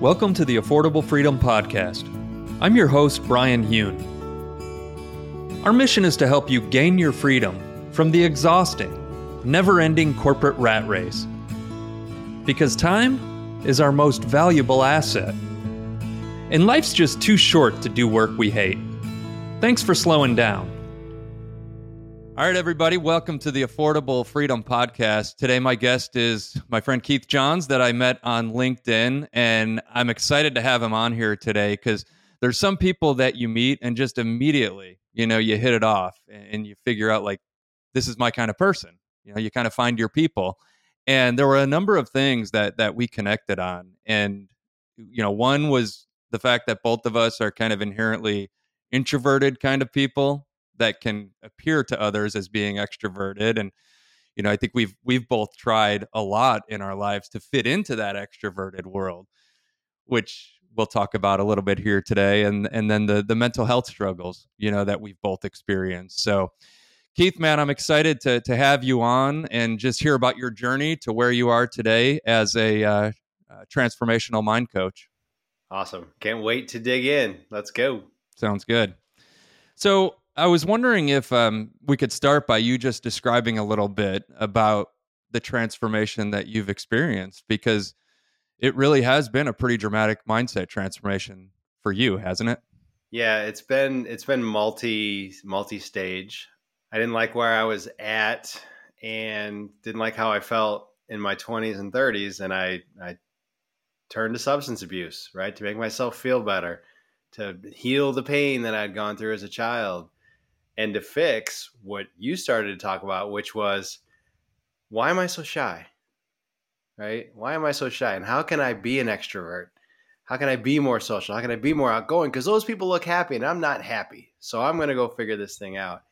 Welcome to the Affordable Freedom Podcast. I'm your host, Bryan Hune. Our mission is to help you gain your freedom from the exhausting, never ending corporate rat race. Because time is our most valuable asset. And life's just too short to do work we hate. Thanks for slowing down. All right, everybody, welcome to the Affordable Freedom Podcast. Today, my guest is my friend Keith Johns that I met on LinkedIn, and I'm excited to have him on here today because there's some people that you meet and just immediately, you know, you hit it off and you figure out like, this is my kind of person. You know, you kind of find your people. And there were a number of things that that we connected on, and you know, one was the fact that both of us are kind of inherently introverted kind of people that can appear to others as being extroverted and you know i think we've we've both tried a lot in our lives to fit into that extroverted world which we'll talk about a little bit here today and and then the the mental health struggles you know that we've both experienced. So keith man i'm excited to to have you on and just hear about your journey to where you are today as a uh, uh, transformational mind coach. Awesome. Can't wait to dig in. Let's go. Sounds good. So I was wondering if um, we could start by you just describing a little bit about the transformation that you've experienced because it really has been a pretty dramatic mindset transformation for you, hasn't it? Yeah, it's been it's been multi multi stage. I didn't like where I was at and didn't like how I felt in my 20s and 30s and I I turned to substance abuse, right? To make myself feel better, to heal the pain that I'd gone through as a child and to fix what you started to talk about, which was why am I so shy? Right? Why am I so shy? And how can I be an extrovert? How can I be more social? How can I be more outgoing? Because those people look happy and I'm not happy. So I'm going to go figure this thing out.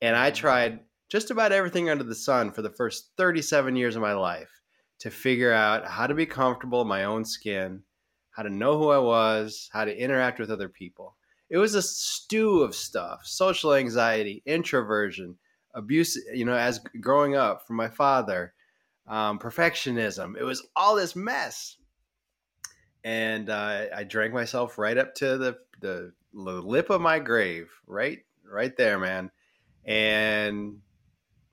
And I mm-hmm. tried just about everything under the sun for the first 37 years of my life to figure out how to be comfortable in my own skin, how to know who I was, how to interact with other people it was a stew of stuff social anxiety introversion abuse you know as growing up from my father um, perfectionism. It was all this mess. And uh, i drank myself right up to the, the lip of my grave right right there man and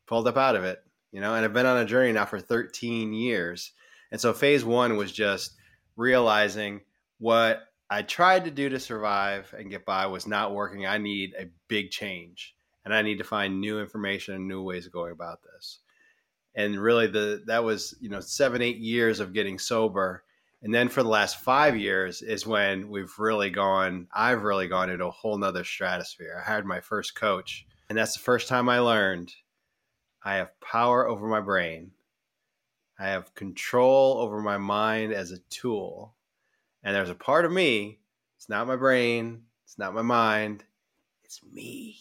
pulled up out of it you know and i've been on a journey now for 13 years. And so phase one was just realizing what I tried to do to survive and get by was not working. I need a big change and I need to find new information and new ways of going about this. And really the that was, you know, 7 8 years of getting sober. And then for the last 5 years is when we've really gone I've really gone into a whole nother stratosphere. I hired my first coach and that's the first time I learned I have power over my brain. I have control over my mind as a tool and there's a part of me, it's not my brain, it's not my mind, it's me.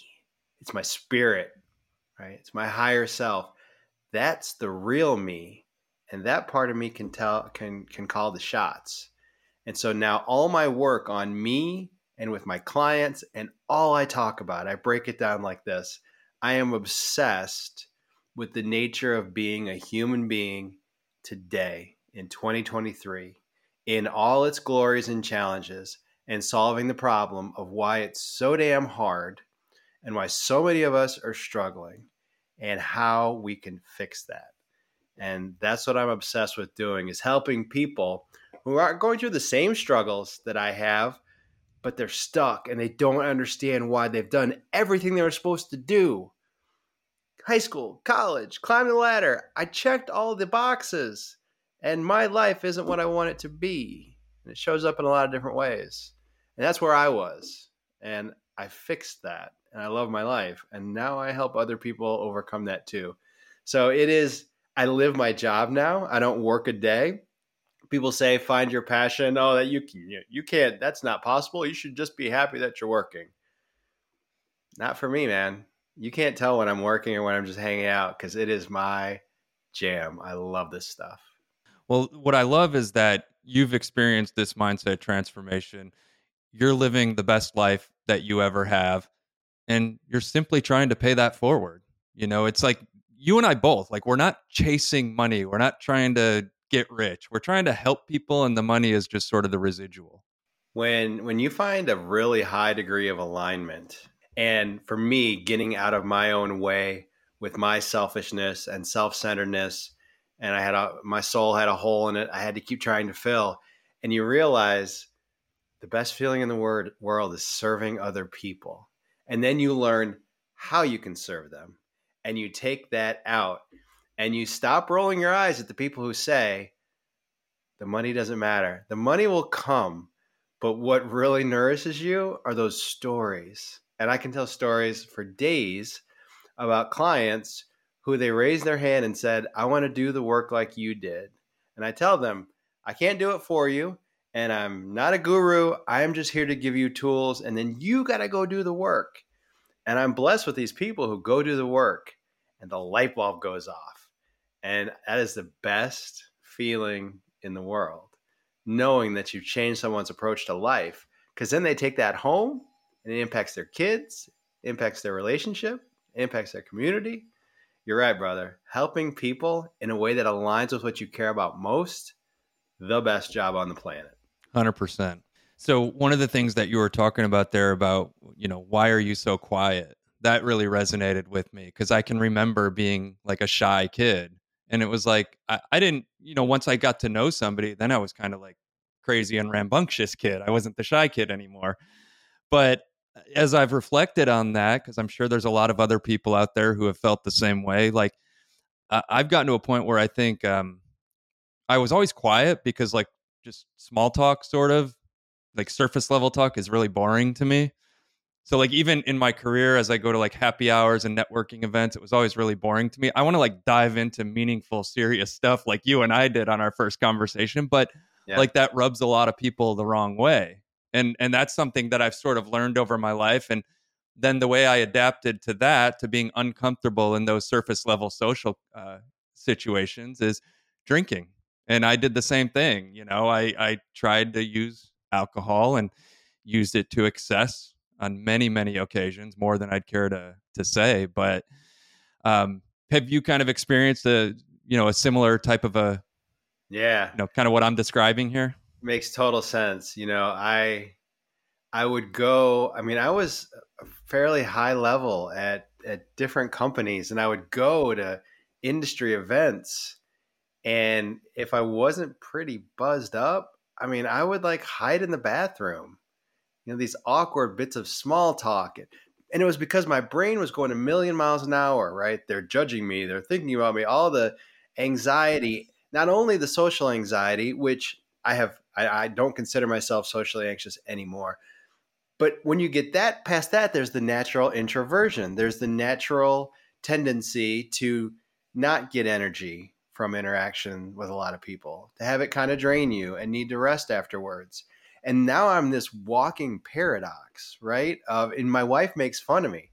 It's my spirit, right? It's my higher self. That's the real me. And that part of me can tell can can call the shots. And so now all my work on me and with my clients and all I talk about, I break it down like this. I am obsessed with the nature of being a human being today in 2023 in all its glories and challenges and solving the problem of why it's so damn hard and why so many of us are struggling and how we can fix that. And that's what I'm obsessed with doing is helping people who aren't going through the same struggles that I have, but they're stuck and they don't understand why they've done everything they were supposed to do. High school, college, climb the ladder. I checked all the boxes and my life isn't what I want it to be. And it shows up in a lot of different ways. And that's where I was. And I fixed that. And I love my life. And now I help other people overcome that too. So it is, I live my job now. I don't work a day. People say, find your passion. Oh, that you, you can't, that's not possible. You should just be happy that you're working. Not for me, man. You can't tell when I'm working or when I'm just hanging out because it is my jam. I love this stuff. Well, what I love is that you've experienced this mindset transformation. You're living the best life that you ever have, and you're simply trying to pay that forward. You know, it's like you and I both, like, we're not chasing money. We're not trying to get rich. We're trying to help people, and the money is just sort of the residual. When when you find a really high degree of alignment, and for me, getting out of my own way with my selfishness and self centeredness, and I had a my soul had a hole in it. I had to keep trying to fill, and you realize the best feeling in the word, world is serving other people, and then you learn how you can serve them, and you take that out and you stop rolling your eyes at the people who say the money doesn't matter. The money will come, but what really nourishes you are those stories. And I can tell stories for days about clients who they raised their hand and said, I want to do the work like you did. And I tell them, I can't do it for you. And I'm not a guru. I am just here to give you tools. And then you got to go do the work. And I'm blessed with these people who go do the work and the light bulb goes off and that is the best feeling in the world, knowing that you've changed someone's approach to life. Because then they take that home and it impacts their kids, impacts their relationship, impacts their community. You're right, brother. Helping people in a way that aligns with what you care about most, the best job on the planet. 100%. So, one of the things that you were talking about there about, you know, why are you so quiet? That really resonated with me because I can remember being like a shy kid and it was like I, I didn't you know once i got to know somebody then i was kind of like crazy and rambunctious kid i wasn't the shy kid anymore but as i've reflected on that because i'm sure there's a lot of other people out there who have felt the same way like uh, i've gotten to a point where i think um, i was always quiet because like just small talk sort of like surface level talk is really boring to me so like even in my career as I go to like happy hours and networking events, it was always really boring to me. I want to like dive into meaningful, serious stuff like you and I did on our first conversation, but yeah. like that rubs a lot of people the wrong way. And and that's something that I've sort of learned over my life and then the way I adapted to that to being uncomfortable in those surface level social uh, situations is drinking. And I did the same thing, you know, I I tried to use alcohol and used it to excess on many many occasions, more than I'd care to to say. But um, have you kind of experienced a you know a similar type of a yeah you know kind of what I'm describing here? Makes total sense. You know, I I would go. I mean, I was fairly high level at at different companies, and I would go to industry events. And if I wasn't pretty buzzed up, I mean, I would like hide in the bathroom you know these awkward bits of small talk and it was because my brain was going a million miles an hour right they're judging me they're thinking about me all the anxiety not only the social anxiety which i have i, I don't consider myself socially anxious anymore. But when you get that past that there's the natural introversion. There's the natural tendency to not get energy from interaction with a lot of people to have it kind of drain you and need to rest afterwards. And now i'm this walking paradox right of and my wife makes fun of me.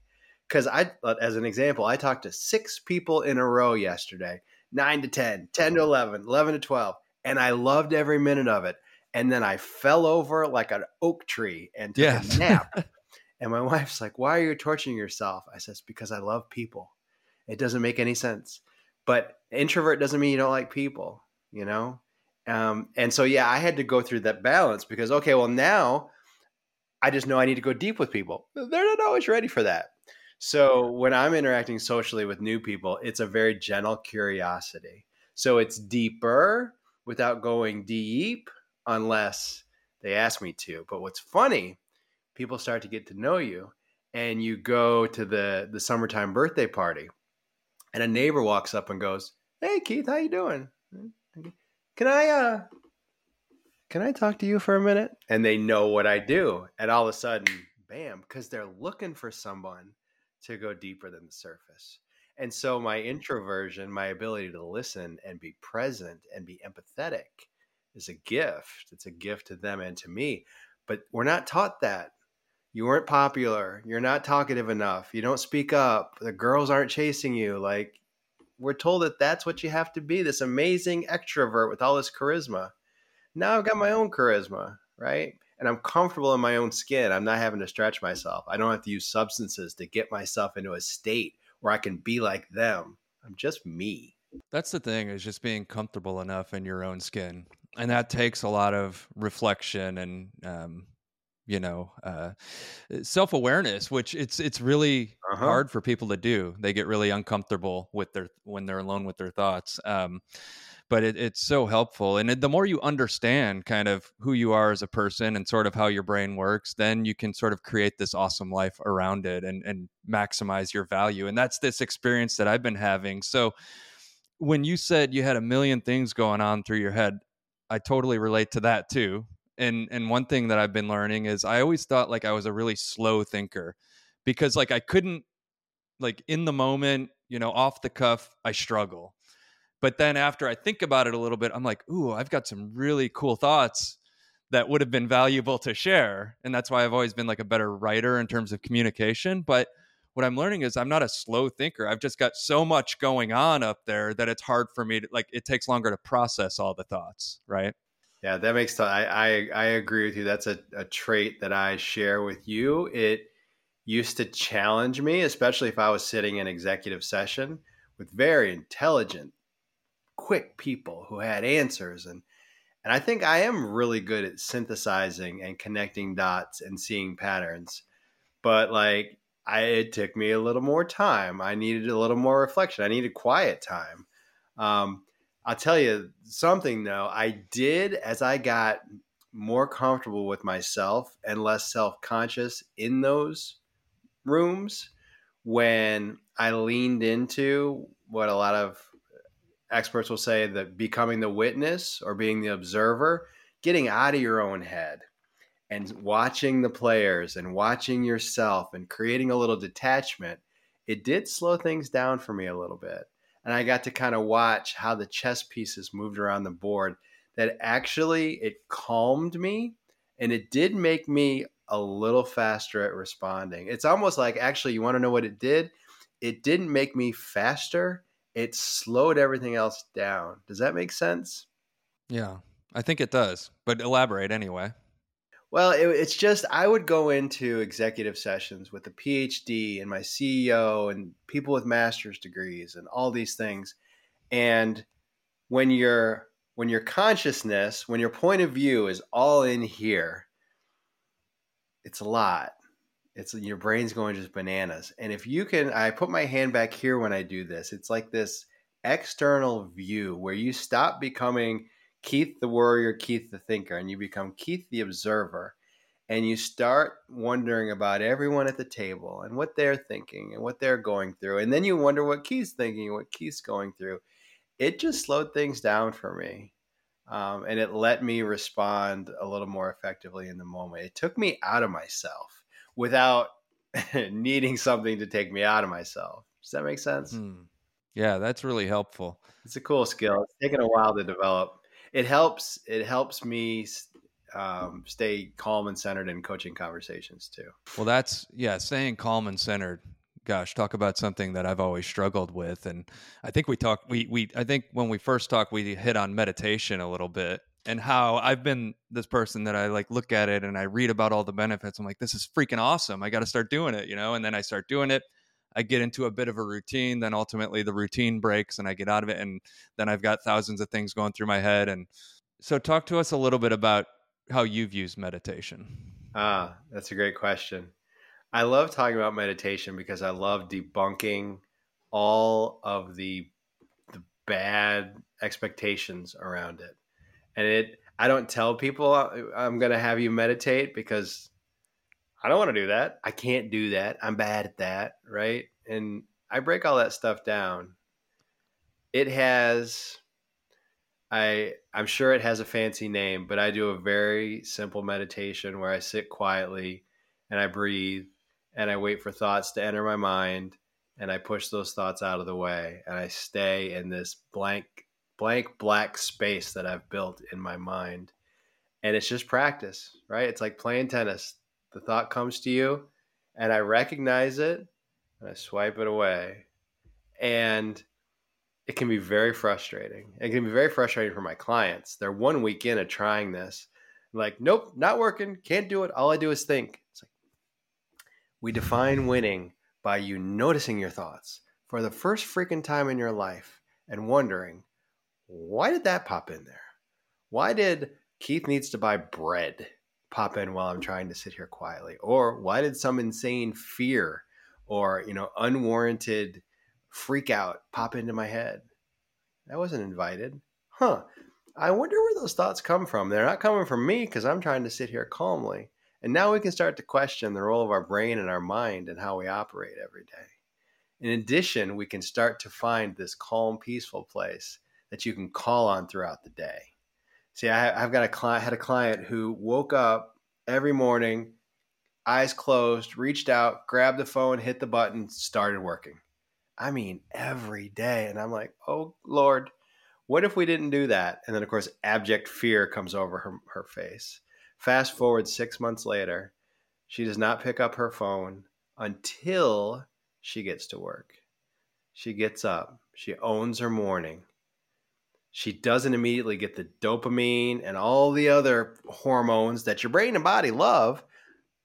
Because i as an example i talked to six people in a row yesterday 9 to 10 10 to 11 11 to 12 and i loved every minute of it and then i fell over like an oak tree and took yes. a nap and my wife's like why are you torturing yourself i says because i love people it doesn't make any sense but introvert doesn't mean you don't like people you know um, and so, yeah, I had to go through that balance because, okay, well, now I just know I need to go deep with people. They're not always ready for that. So when I'm interacting socially with new people, it's a very gentle curiosity. So it's deeper without going deep unless they ask me to. But what's funny, people start to get to know you and you go to the the summertime birthday party and a neighbor walks up and goes, "Hey Keith, how you doing?" can I uh can I talk to you for a minute? And they know what I do. And all of a sudden, bam, because they're looking for someone to go deeper than the surface. And so my introversion, my ability to listen and be present and be empathetic is a gift. It's a gift to them and to me. But we're not taught that. You weren't popular. You're not talkative enough. You don't speak up. The girls aren't chasing you. Like we're told that that's what you have to be this amazing extrovert with all this charisma. Now I've got my own charisma, right? And I'm comfortable in my own skin. I'm not having to stretch myself. I don't have to use substances to get myself into a state where I can be like them. I'm just me. That's the thing is just being comfortable enough in your own skin. And that takes a lot of reflection and um, you know uh, self-awareness which it's it's really uh-huh. hard for people to do. They get really uncomfortable with their when they're alone with their thoughts um, but it, it's so helpful. And it, the more you understand kind of who you are as a person and sort of how your brain works then you can sort of create this awesome life around it and and maximize your value. And that's this experience that i've been having. So when you said you had a million things going on through your head i totally relate to that too and and one thing that I've been learning is I always thought like I was a really slow thinker because like I couldn't like in the moment, you know, off the cuff, I struggle. But then after I think about it a little bit, I'm like, ooh, I've got some really cool thoughts that would have been valuable to share. And that's why I've always been like a better writer in terms of communication. But what I'm learning is I'm not a slow thinker. I've just got so much going on up there that it's hard for me to like it takes longer to process all the thoughts, right? Yeah, that makes. sense. I, I, I agree with you. That's a, a trait that I share with you. It used to challenge me, especially if I was sitting in executive session with very intelligent, quick people who had answers and and I think I am really good at synthesizing and connecting dots and seeing patterns. But like I it took me a little more time. I needed a little more reflection. I needed quiet time. Um, I'll tell you something though. I did as I got more comfortable with myself and less self conscious in those rooms when I leaned into what a lot of experts will say that becoming the witness or being the observer, getting out of your own head and watching the players and watching yourself and creating a little detachment, it did slow things down for me a little bit and I got to kind of watch how the chess pieces moved around the board. That actually it calmed me, and it did make me a little faster at responding. It's almost like actually, you want to know what it did? It didn't make me faster. It slowed everything else down. Does that make sense? Yeah, I think it does. But elaborate anyway. Well, it, it's just I would go into executive sessions with a PhD and my CEO and people with master's degrees and all these things. And when your when your consciousness, when your point of view is all in here, it's a lot. It's your brain's going just bananas. And if you can, I put my hand back here when I do this. It's like this external view where you stop becoming Keith the warrior, Keith the thinker, and you become Keith the observer. And you start wondering about everyone at the table and what they're thinking and what they're going through. And then you wonder what Keith's thinking what Keith's going through. It just slowed things down for me. Um, and it let me respond a little more effectively in the moment. It took me out of myself without needing something to take me out of myself. Does that make sense? Hmm. Yeah, that's really helpful. It's a cool skill. It's taken a while to develop it helps it helps me um, stay calm and centered in coaching conversations too. Well, that's yeah, staying calm and centered. Gosh, talk about something that I've always struggled with, and I think we talked. We we I think when we first talked, we hit on meditation a little bit and how I've been this person that I like look at it and I read about all the benefits. I'm like, this is freaking awesome. I got to start doing it, you know. And then I start doing it. I get into a bit of a routine, then ultimately the routine breaks and I get out of it. And then I've got thousands of things going through my head. And so, talk to us a little bit about how you've used meditation. Ah, that's a great question. I love talking about meditation because I love debunking all of the the bad expectations around it. And it I don't tell people I'm going to have you meditate because I don't want to do that. I can't do that. I'm bad at that, right? And I break all that stuff down. It has I I'm sure it has a fancy name, but I do a very simple meditation where I sit quietly and I breathe and I wait for thoughts to enter my mind and I push those thoughts out of the way and I stay in this blank blank black space that I've built in my mind. And it's just practice, right? It's like playing tennis the thought comes to you and I recognize it and I swipe it away. And it can be very frustrating. It can be very frustrating for my clients. They're one week in of trying this. like, nope, not working. Can't do it. All I do is think. It's like we define winning by you noticing your thoughts for the first freaking time in your life and wondering, why did that pop in there? Why did Keith needs to buy bread pop in while I'm trying to sit here quietly? Or why did some insane fear or, you know, unwarranted freak out pop into my head? That wasn't invited. Huh. I wonder where those thoughts come from. They're not coming from me because I'm trying to sit here calmly. And now we can start to question the role of our brain and our mind and how we operate every day. In addition, we can start to find this calm, peaceful place that you can call on throughout the day. See, I, have got a client, had a client who woke up every morning, eyes closed, reached out, grabbed the phone, hit the button, started working. I mean, every day. And I'm like, oh, Lord, what if we didn't do that? And then, of course, abject fear comes over her, her face. Fast forward six months later, she does not pick up her phone until she gets to work. She gets up, she owns her morning, she doesn't immediately get the dopamine and all the other hormones that your brain and body love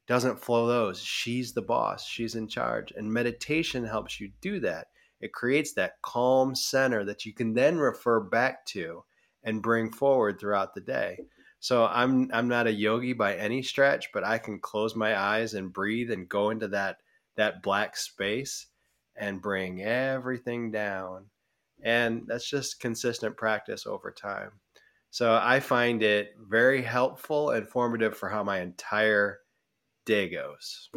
doesn't flow those. She's the boss. She's in charge. And meditation helps you do that. It creates that calm center that you can then refer back to and bring forward throughout the day. So i'm i'm not a yogi by any stretch but i can close my eyes and breathe and go into that that black space and bring everything down and that's just consistent practice over time. So I find it very helpful and formative for how my entire day goes.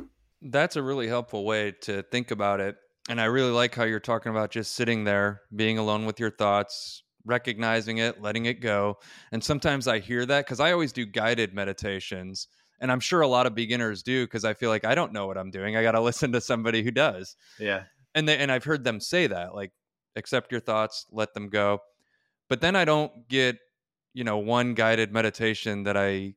That's a really helpful way to think about it. And I really like how you're talking about just sitting there, being alone with your thoughts, recognizing it, letting it go. And sometimes I hear that because I always do guided meditations. And I'm sure a lot of beginners do because I feel like I don't know what I'm doing. I got to listen to somebody who does. Yeah. And they, and I've heard them say that like accept your thoughts, let them go. But then I don't get, you know, one guided meditation that I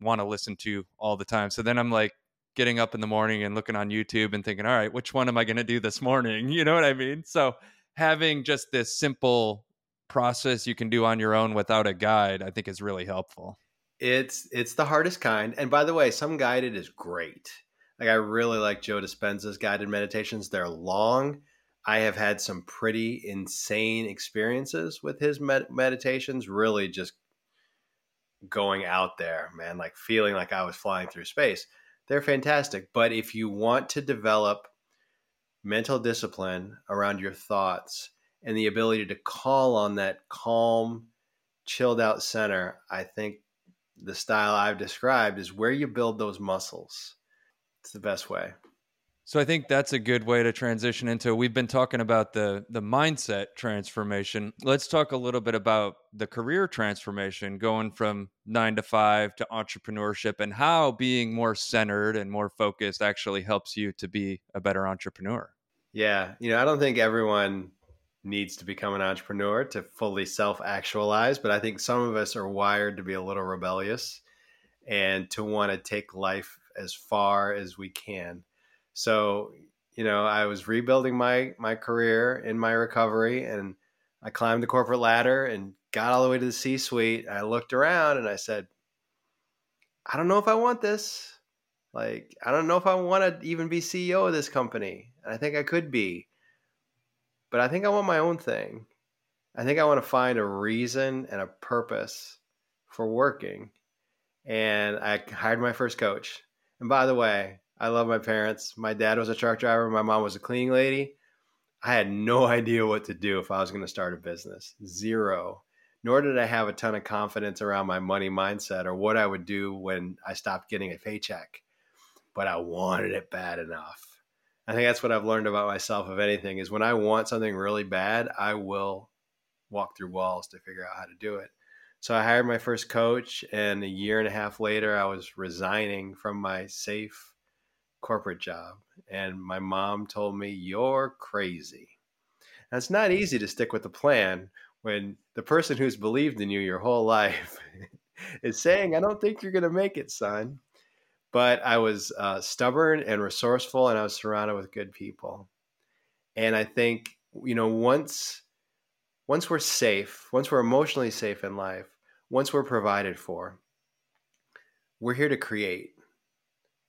want to listen to all the time. So then I'm like getting up in the morning and looking on YouTube and thinking, all right, which one am I going to do this morning? You know what I mean? So having just this simple process you can do on your own without a guide, I think is really helpful. It's it's the hardest kind. And by the way, some guided is great. Like I really like Joe Dispenza's guided meditations. They're long, I have had some pretty insane experiences with his med- meditations, really just going out there, man, like feeling like I was flying through space. They're fantastic. But if you want to develop mental discipline around your thoughts and the ability to call on that calm, chilled out center, I think the style I've described is where you build those muscles. It's the best way. So I think that's a good way to transition into. We've been talking about the the mindset transformation. Let's talk a little bit about the career transformation, going from nine to five to entrepreneurship, and how being more centered and more focused actually helps you to be a better entrepreneur. Yeah, you know, I don't think everyone needs to become an entrepreneur to fully self actualize, but I think some of us are wired to be a little rebellious and to want to take life as far as we can so, you know, I was rebuilding my my career in my recovery and I climbed the corporate ladder and got all the way to the C-suite. I looked around and I said, I don't know if I want this. Like, I don't know if I want to even be CEO of this company. And I think I could be. But I think I want my own thing. I think I want to find a reason and a purpose for working. And I hired my first coach. And by the way, I love my parents. My dad was a truck driver. My mom was a cleaning lady. I had no idea what to do if I was going to start a business. Zero. Nor did I have a ton of confidence around my money mindset or what I would do when I stopped getting a paycheck. But I wanted it bad enough. I think that's what I've learned about myself, if anything, is when I want something really bad, I will walk through walls to figure out how to do it. So I hired my first coach, and a year and a half later, I was resigning from my safe corporate job. And my mom told me, You're crazy. It's not easy to stick with the plan when the person who's believed in you your whole life is saying, I don't think you're going to make it, son. But I was uh, stubborn and resourceful, and I was surrounded with good people. And I think, you know, once once we're safe, once we're emotionally safe in life, once we're provided for, we're here to create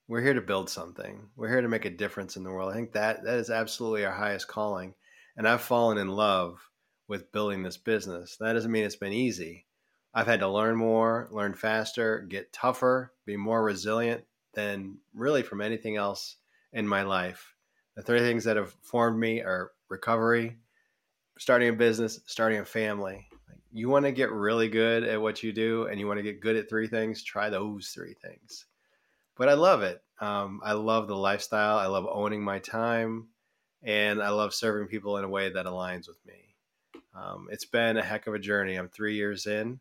we're here to build something. We're here to make a difference in the world. I think that that is absolutely our highest calling. And I've fallen in love with building this business. That doesn't mean it's been easy. I've had to learn more, learn faster, get tougher, be more resilient than really from anything else in my life. The three things that have formed me are recovery, starting a business, starting a family. You want to get really good at what you do and you want to get good at three things, try those three things. But I love it. Um, I love the lifestyle. I love owning my time and I love serving people in a way that aligns with me. Um, it's been a heck of a journey. I'm three years in.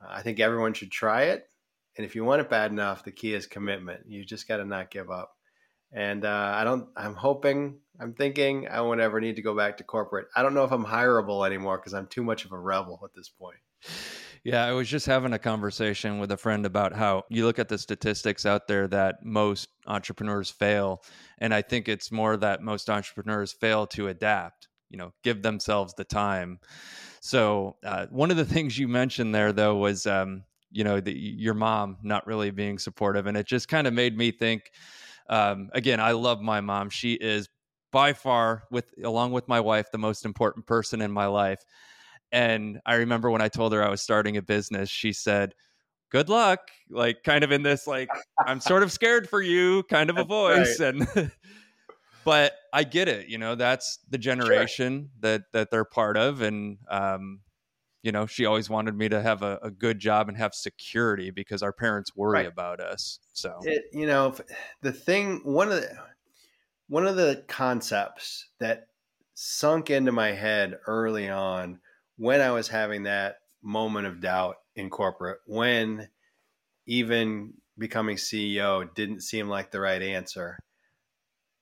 Uh, I think everyone should try it. And if you want it bad enough, the key is commitment. You just got to not give up. And uh, I don't, I'm hoping, I'm thinking I won't ever need to go back to corporate. I don't know if I'm hireable anymore because I'm too much of a rebel at this point. Yeah, I was just having a conversation with a friend about how you look at the statistics out there that most entrepreneurs fail. And I think it's more that most entrepreneurs fail to adapt, you know, give themselves the time. So, uh, one of the things you mentioned there, though, was, um, you know, the, your mom not really being supportive. And it just kind of made me think um, again, I love my mom. She is by far, with along with my wife, the most important person in my life. And I remember when I told her I was starting a business, she said, Good luck. Like, kind of in this, like, I'm sort of scared for you kind of a voice. Right. And, but I get it. You know, that's the generation sure. that, that they're part of. And, um, you know, she always wanted me to have a, a good job and have security because our parents worry right. about us. So, it, you know, the thing, one of the, one of the concepts that sunk into my head early on when I was having that moment of doubt in corporate, when even becoming CEO didn't seem like the right answer,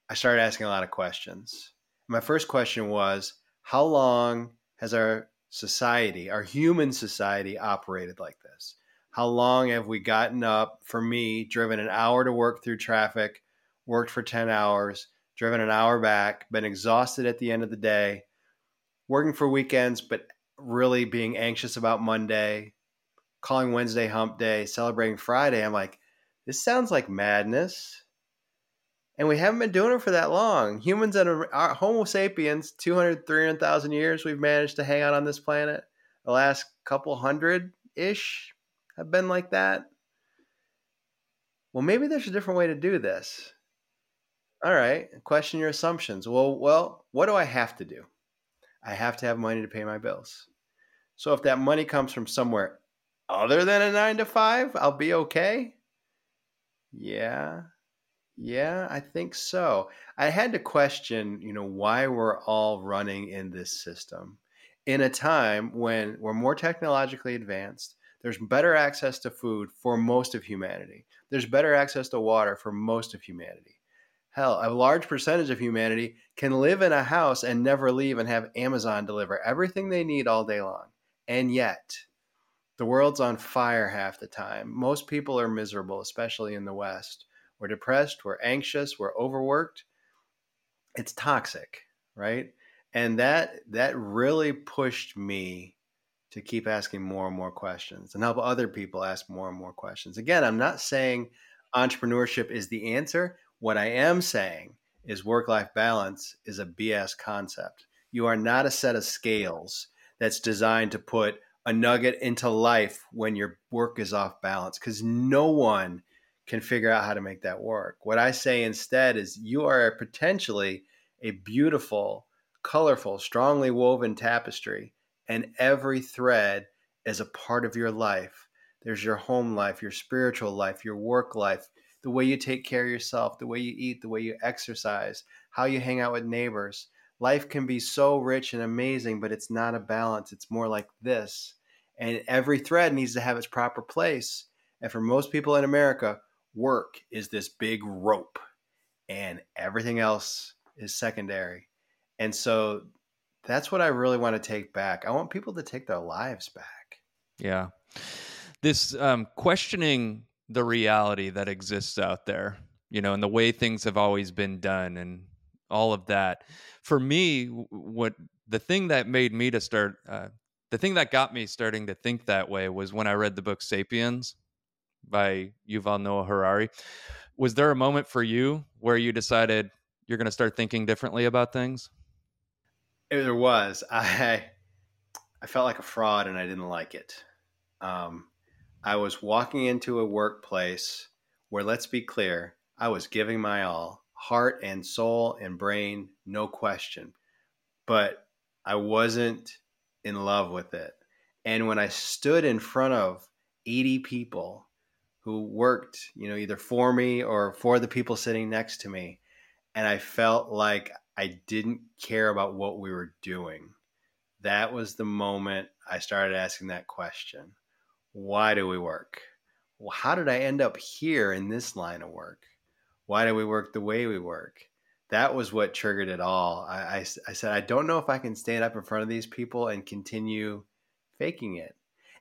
I started asking a lot of questions. My first question was, how long has our society, our human society, operated like this? How long have we gotten up, for me, driven an hour to work through traffic, worked for 10 hours, driven an hour back, been exhausted at the end of the day, working for weekends, but really being anxious about Monday, calling Wednesday hump day, celebrating Friday. I'm like, this sounds like madness. And we haven't been doing it for that long. Humans and our Homo sapiens, 200, 300,000 years, we've managed to hang out on this planet. The last couple hundred ish have been like that. Well, maybe there's a different way to do this. All right, question your assumptions. Well, well, what do I have to do? I have to have money to pay my bills. So if that money comes from somewhere other than a nine to five, I'll be okay. Yeah. Yeah, I think so. I had to question, you know, why we're all running in this system in a time when we're more technologically advanced. There's better access to food for most of humanity. There's better access to water for most of humanity. Hell, a large percentage of humanity can live in a house and never leave and have Amazon deliver everything they need all day long. And yet, the world's on fire half the time. Most people are miserable, especially in the West. We're depressed, we're anxious, we're overworked. It's toxic, right? And that that really pushed me to keep asking more and more questions and help other people ask more and more questions. Again, I'm not saying entrepreneurship is the answer. What I am saying is work life balance is a BS concept. You are not a set of scales that's designed to put a nugget into life when your work is off balance because no one can figure out how to make that work. What I say instead is you are potentially a beautiful, colorful, strongly woven tapestry, and every thread is a part of your life. There's your home life, your spiritual life, your work life, the way you take care of yourself, the way you eat, the way you exercise, how you hang out with neighbors. Life can be so rich and amazing, but it's not a balance. It's more like this. And every thread needs to have its proper place. And for most people in America, work is this big rope and everything else is secondary. And so that's what I really want to take back. I want people to take their lives back. Yeah. This um, questioning the reality that exists out there, you know, and the way things have always been done and all of that. For me, what the thing that made me to start, uh, the thing that got me starting to think that way was when I read the book Sapiens by Yuval Noah Harari. Was there a moment for you where you decided you're going to start thinking differently about things? There was. I I felt like a fraud and I didn't like it. Um, I was walking into a workplace where, let's be clear, I was giving my all, heart and soul and brain, no question. But I wasn't in love with it. And when I stood in front of 80 people who worked, you know, either for me or for the people sitting next to me, and I felt like I didn't care about what we were doing. That was the moment I started asking that question why do we work? Well, how did I end up here in this line of work? Why do we work the way we work? That was what triggered it all. I, I, I said, I don't know if I can stand up in front of these people and continue faking it.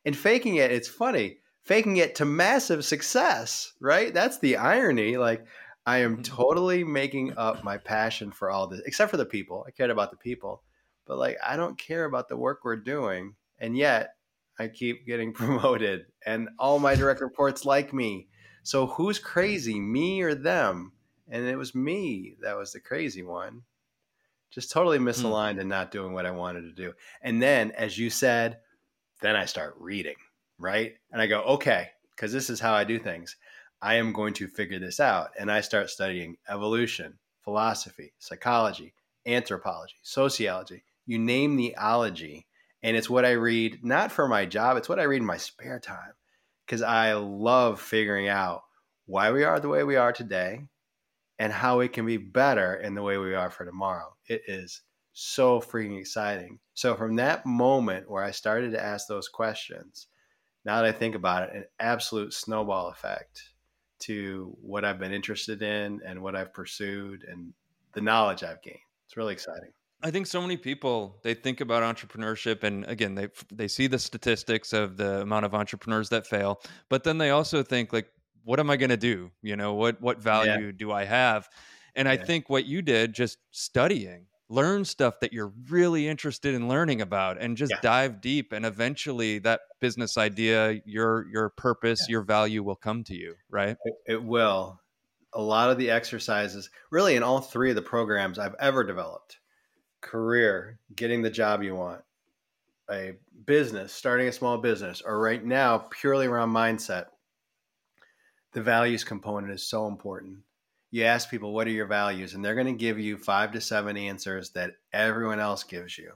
And faking it, it's funny, faking it to massive success, right? That's the irony. Like, I am mm-hmm. totally making up my passion for all this, except for the people. I cared about the people, but like, I don't care about the work we're doing. And yet, I keep getting promoted and all my direct reports like me. So who's crazy, me or them? And it was me that was the crazy one. Just totally hmm. misaligned mm. and not doing what I wanted to do. And then, as you said, then I start reading, right? And I go, okay, because this is how I do things. I am going to figure this out. And I start studying evolution, philosophy, psychology, anthropology, sociology, you name the ology and it's what I read not for my job, it's what I read in my spare time because I love figuring out why we are the way we are today and how we can be better in the way we are for tomorrow. It is so freaking exciting. So from that moment where I started to ask those questions, now that I think about it, an absolute snowball effect to what I've been interested in and what I've pursued and the knowledge I've gained. It's really exciting. I think so many people they think about entrepreneurship, and again, they they see the statistics of the amount of entrepreneurs that fail, but then they also think like, what am I going to do? You know, what what value yeah. do I have? And yeah. I think what you did, just studying, learn stuff that you're really interested in learning about, and just yeah. dive deep, and eventually that business idea, your your purpose, your value will come to you, right? It, it will. A lot of the exercises, really, in all three of the programs I've ever developed career, getting the job you want, a business, starting a small business, or right now, purely around mindset, the values component is so important. You ask people, what are your values? And they're going to give you five to seven answers that everyone else gives you.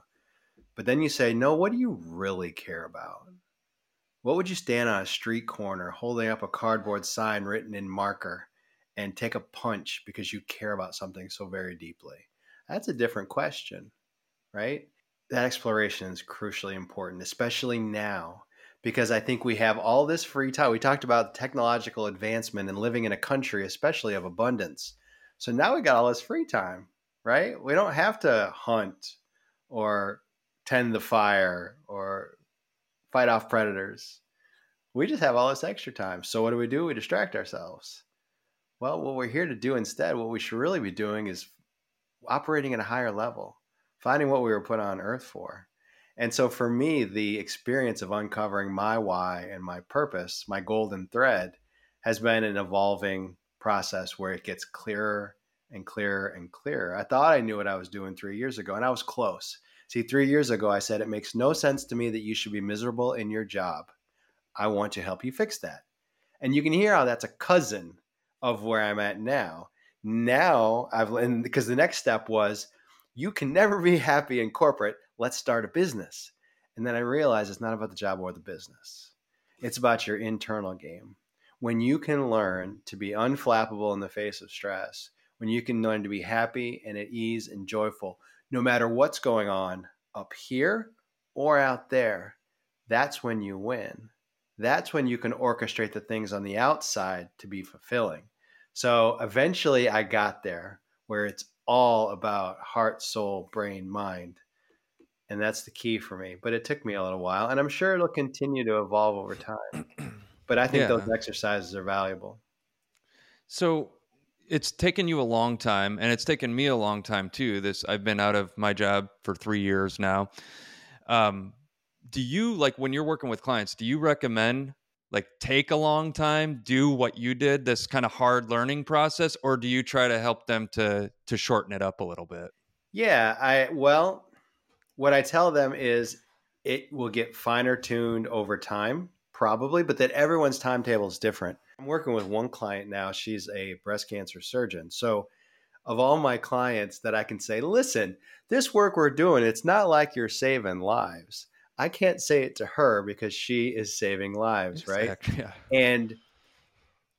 But then you say, no, what do you really care about? What would you stand on a street corner holding up a cardboard sign written in marker and take a punch because you care about something so very deeply? That's a different question, right? That exploration is crucially important, especially now, because I think we have all this free time. We talked about technological advancement and living in a country, especially of abundance. So now we got all this free time, right? We don't have to hunt or tend the fire or fight off predators. We just have all this extra time. So what do we do? We distract ourselves. Well, what we're here to do instead, what we should really be doing is operating at a higher level, finding what we were put on earth for. And so for me, the experience of uncovering my why and my purpose, my golden thread, has been an evolving process where it gets clearer and clearer and clearer. I thought I knew what I was doing three years ago, and I was close. See, three years ago, I said, It makes no sense to me that you should be miserable in your job. I want to help you fix that. And you can hear how that's a cousin of where I'm at now now I've and because the next step was you can never be happy in corporate. Let's start a business. And then I realized it's not about the job or the business. It's about your internal game. When you can learn to be unflappable in the face of stress, when you can learn to be happy and at ease and joyful, no matter what's going on up here or out there, that's when you win. That's when you can orchestrate the things on the outside to be fulfilling. So eventually I got there where it's all about heart, soul, brain, mind. And that's the key for me. But it took me a little while. And I'm sure it'll continue to evolve over time. But I think yeah. those exercises are valuable. So it's taken you a long time and it's taken me a long time too. This I've been out of my job for three years now. Um, do you like when you're working with clients, do you recommend like take a long time do what you did this kind of hard learning process or do you try to help them to to shorten it up a little bit yeah i well what i tell them is it will get finer tuned over time, probably, but that everyone's timetable is different. I'm working with one client now. She's a breast cancer surgeon. So, of all my clients that I can say, listen, this work we're doing, it's not like you're saving lives. I can't say it to her because she is saving lives, exactly, right? Yeah. And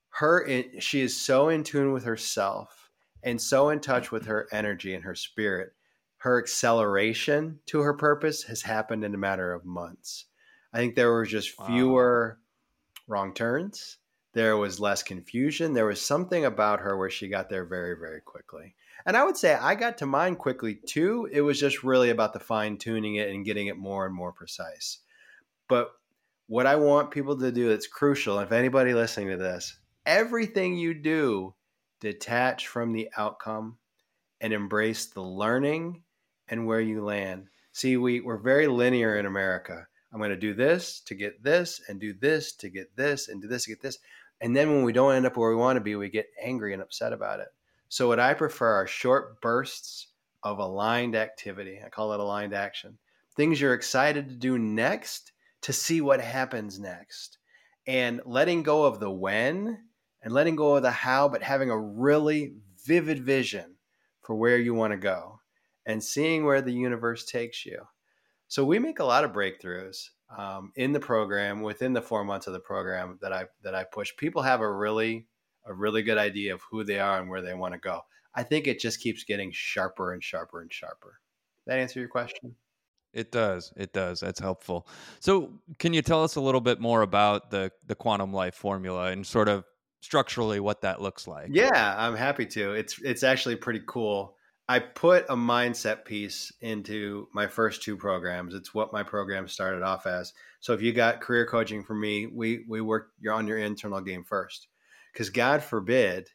her, she is so in tune with herself and so in touch with her energy and her spirit. Her acceleration to her purpose has happened in a matter of months. I think there were just fewer wow. wrong turns. There was less confusion. There was something about her where she got there very, very quickly. And I would say I got to mine quickly too. It was just really about the fine tuning it and getting it more and more precise. But what I want people to do that's crucial, if anybody listening to this, everything you do, detach from the outcome and embrace the learning and where you land. See, we, we're very linear in America. I'm going to do this to get this and do this to get this and do this to get this. And then when we don't end up where we want to be, we get angry and upset about it. So, what I prefer are short bursts of aligned activity. I call it aligned action. Things you're excited to do next to see what happens next. And letting go of the when and letting go of the how, but having a really vivid vision for where you want to go and seeing where the universe takes you. So we make a lot of breakthroughs um, in the program within the four months of the program that I that I push. People have a really a really good idea of who they are and where they want to go. I think it just keeps getting sharper and sharper and sharper. That answer your question? It does. It does. That's helpful. So, can you tell us a little bit more about the the quantum life formula and sort of structurally what that looks like? Yeah, I'm happy to. It's it's actually pretty cool. I put a mindset piece into my first two programs. It's what my program started off as. So if you got career coaching from me, we we work you're on your internal game first. Because God forbid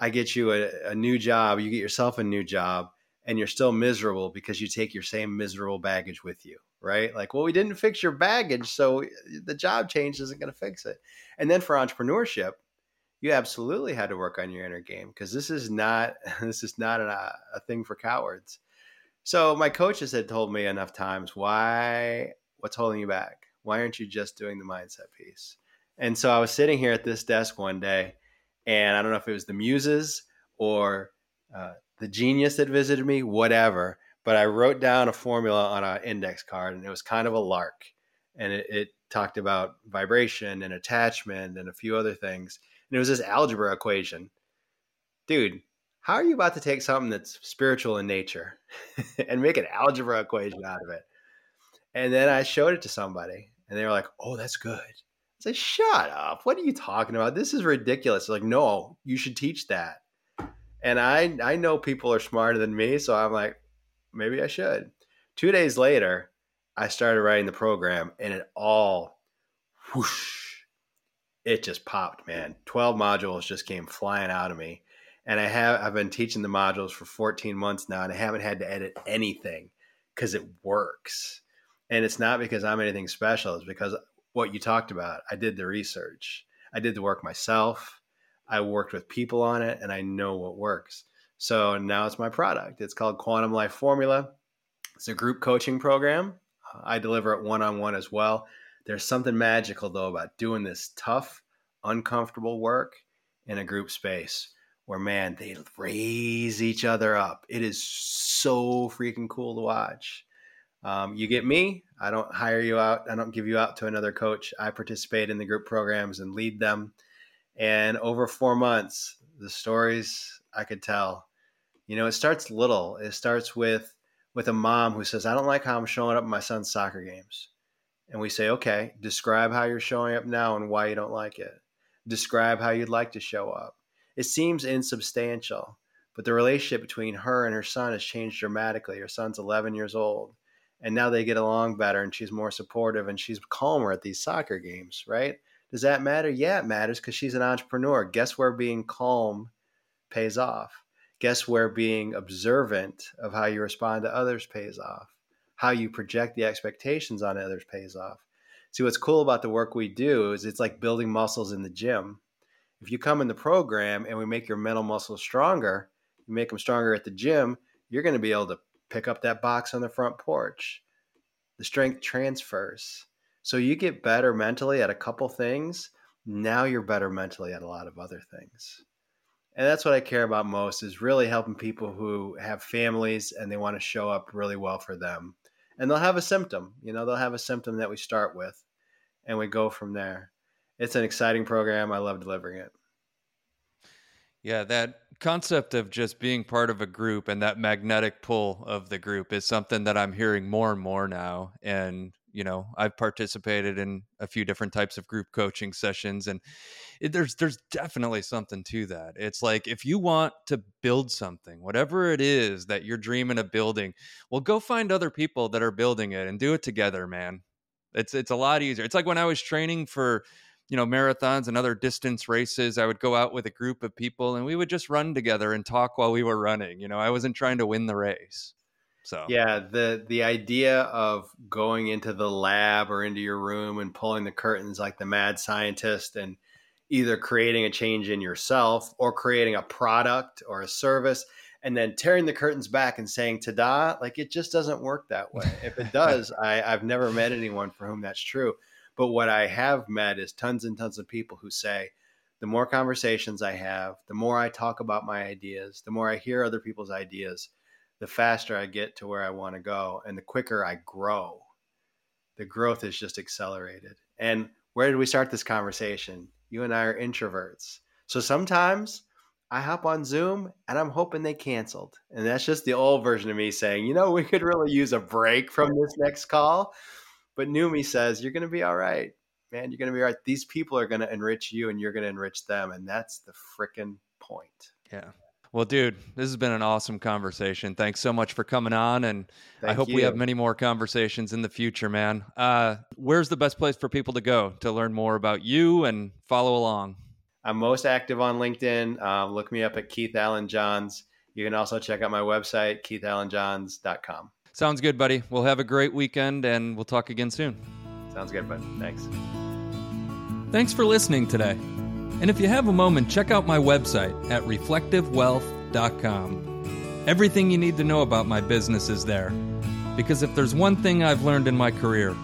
I get you a, a new job, you get yourself a new job, and you're still miserable because you take your same miserable baggage with you, right? Like, well, we didn't fix your baggage, so the job change isn't going to fix it. And then for entrepreneurship, you absolutely had to work on your inner game because this is not this is not a, a thing for cowards. So my coaches had told me enough times why what's holding you back? Why aren't you just doing the mindset piece? And so I was sitting here at this desk one day, and I don't know if it was the muses or uh, the genius that visited me, whatever. But I wrote down a formula on an index card, and it was kind of a lark, and it, it talked about vibration and attachment and a few other things and it was this algebra equation. Dude, how are you about to take something that's spiritual in nature and make an algebra equation out of it? And then I showed it to somebody and they were like, oh, that's good. I said, shut up. What are you talking about? This is ridiculous. They're like, no, you should teach that. And I, I know people are smarter than me. So I'm like, maybe I should. Two days later, I started writing the program and it all whoosh it just popped, man. 12 modules just came flying out of me. And I have I've been teaching the modules for 14 months now and I haven't had to edit anything cuz it works. And it's not because I'm anything special, it's because what you talked about. I did the research. I did the work myself. I worked with people on it and I know what works. So now it's my product. It's called Quantum Life Formula. It's a group coaching program. I deliver it one on one as well. There's something magical though about doing this tough, uncomfortable work in a group space where man, they raise each other up. It is so freaking cool to watch. Um, you get me. I don't hire you out. I don't give you out to another coach. I participate in the group programs and lead them. And over four months, the stories I could tell. You know, it starts little. It starts with with a mom who says, "I don't like how I'm showing up at my son's soccer games." And we say, okay, describe how you're showing up now and why you don't like it. Describe how you'd like to show up. It seems insubstantial, but the relationship between her and her son has changed dramatically. Her son's 11 years old, and now they get along better, and she's more supportive and she's calmer at these soccer games, right? Does that matter? Yeah, it matters because she's an entrepreneur. Guess where being calm pays off? Guess where being observant of how you respond to others pays off? How you project the expectations on others pays off. See, what's cool about the work we do is it's like building muscles in the gym. If you come in the program and we make your mental muscles stronger, you make them stronger at the gym, you're going to be able to pick up that box on the front porch. the strength transfers. So you get better mentally at a couple things. Now you're better mentally at a lot of other things. And that's what I care about most is really helping people who have families and they want to show up really well for them. And they'll have a symptom, you know, they'll have a symptom that we start with and we go from there. It's an exciting program. I love delivering it. Yeah, that concept of just being part of a group and that magnetic pull of the group is something that I'm hearing more and more now. And, you know, I've participated in a few different types of group coaching sessions and it, there's there's definitely something to that. It's like if you want to build something, whatever it is that you're dreaming of building, well go find other people that are building it and do it together, man. It's it's a lot easier. It's like when I was training for you know marathons and other distance races i would go out with a group of people and we would just run together and talk while we were running you know i wasn't trying to win the race so yeah the the idea of going into the lab or into your room and pulling the curtains like the mad scientist and either creating a change in yourself or creating a product or a service and then tearing the curtains back and saying ta-da like it just doesn't work that way. If it does I, i've never met anyone for whom that's true. But what I have met is tons and tons of people who say, the more conversations I have, the more I talk about my ideas, the more I hear other people's ideas, the faster I get to where I want to go and the quicker I grow. The growth is just accelerated. And where did we start this conversation? You and I are introverts. So sometimes I hop on Zoom and I'm hoping they canceled. And that's just the old version of me saying, you know, we could really use a break from this next call. But new me says, you're going to be all right, man. You're going to be all right. These people are going to enrich you and you're going to enrich them. And that's the freaking point. Yeah. Well, dude, this has been an awesome conversation. Thanks so much for coming on. And Thank I hope you. we have many more conversations in the future, man. Uh, where's the best place for people to go to learn more about you and follow along? I'm most active on LinkedIn. Um, look me up at Keith Allen Johns. You can also check out my website, keithallenjohns.com. Sounds good, buddy. We'll have a great weekend and we'll talk again soon. Sounds good, bud. Thanks. Thanks for listening today. And if you have a moment, check out my website at reflectivewealth.com. Everything you need to know about my business is there. Because if there's one thing I've learned in my career,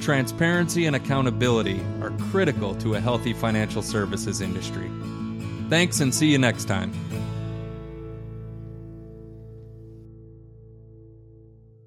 transparency and accountability are critical to a healthy financial services industry. Thanks and see you next time.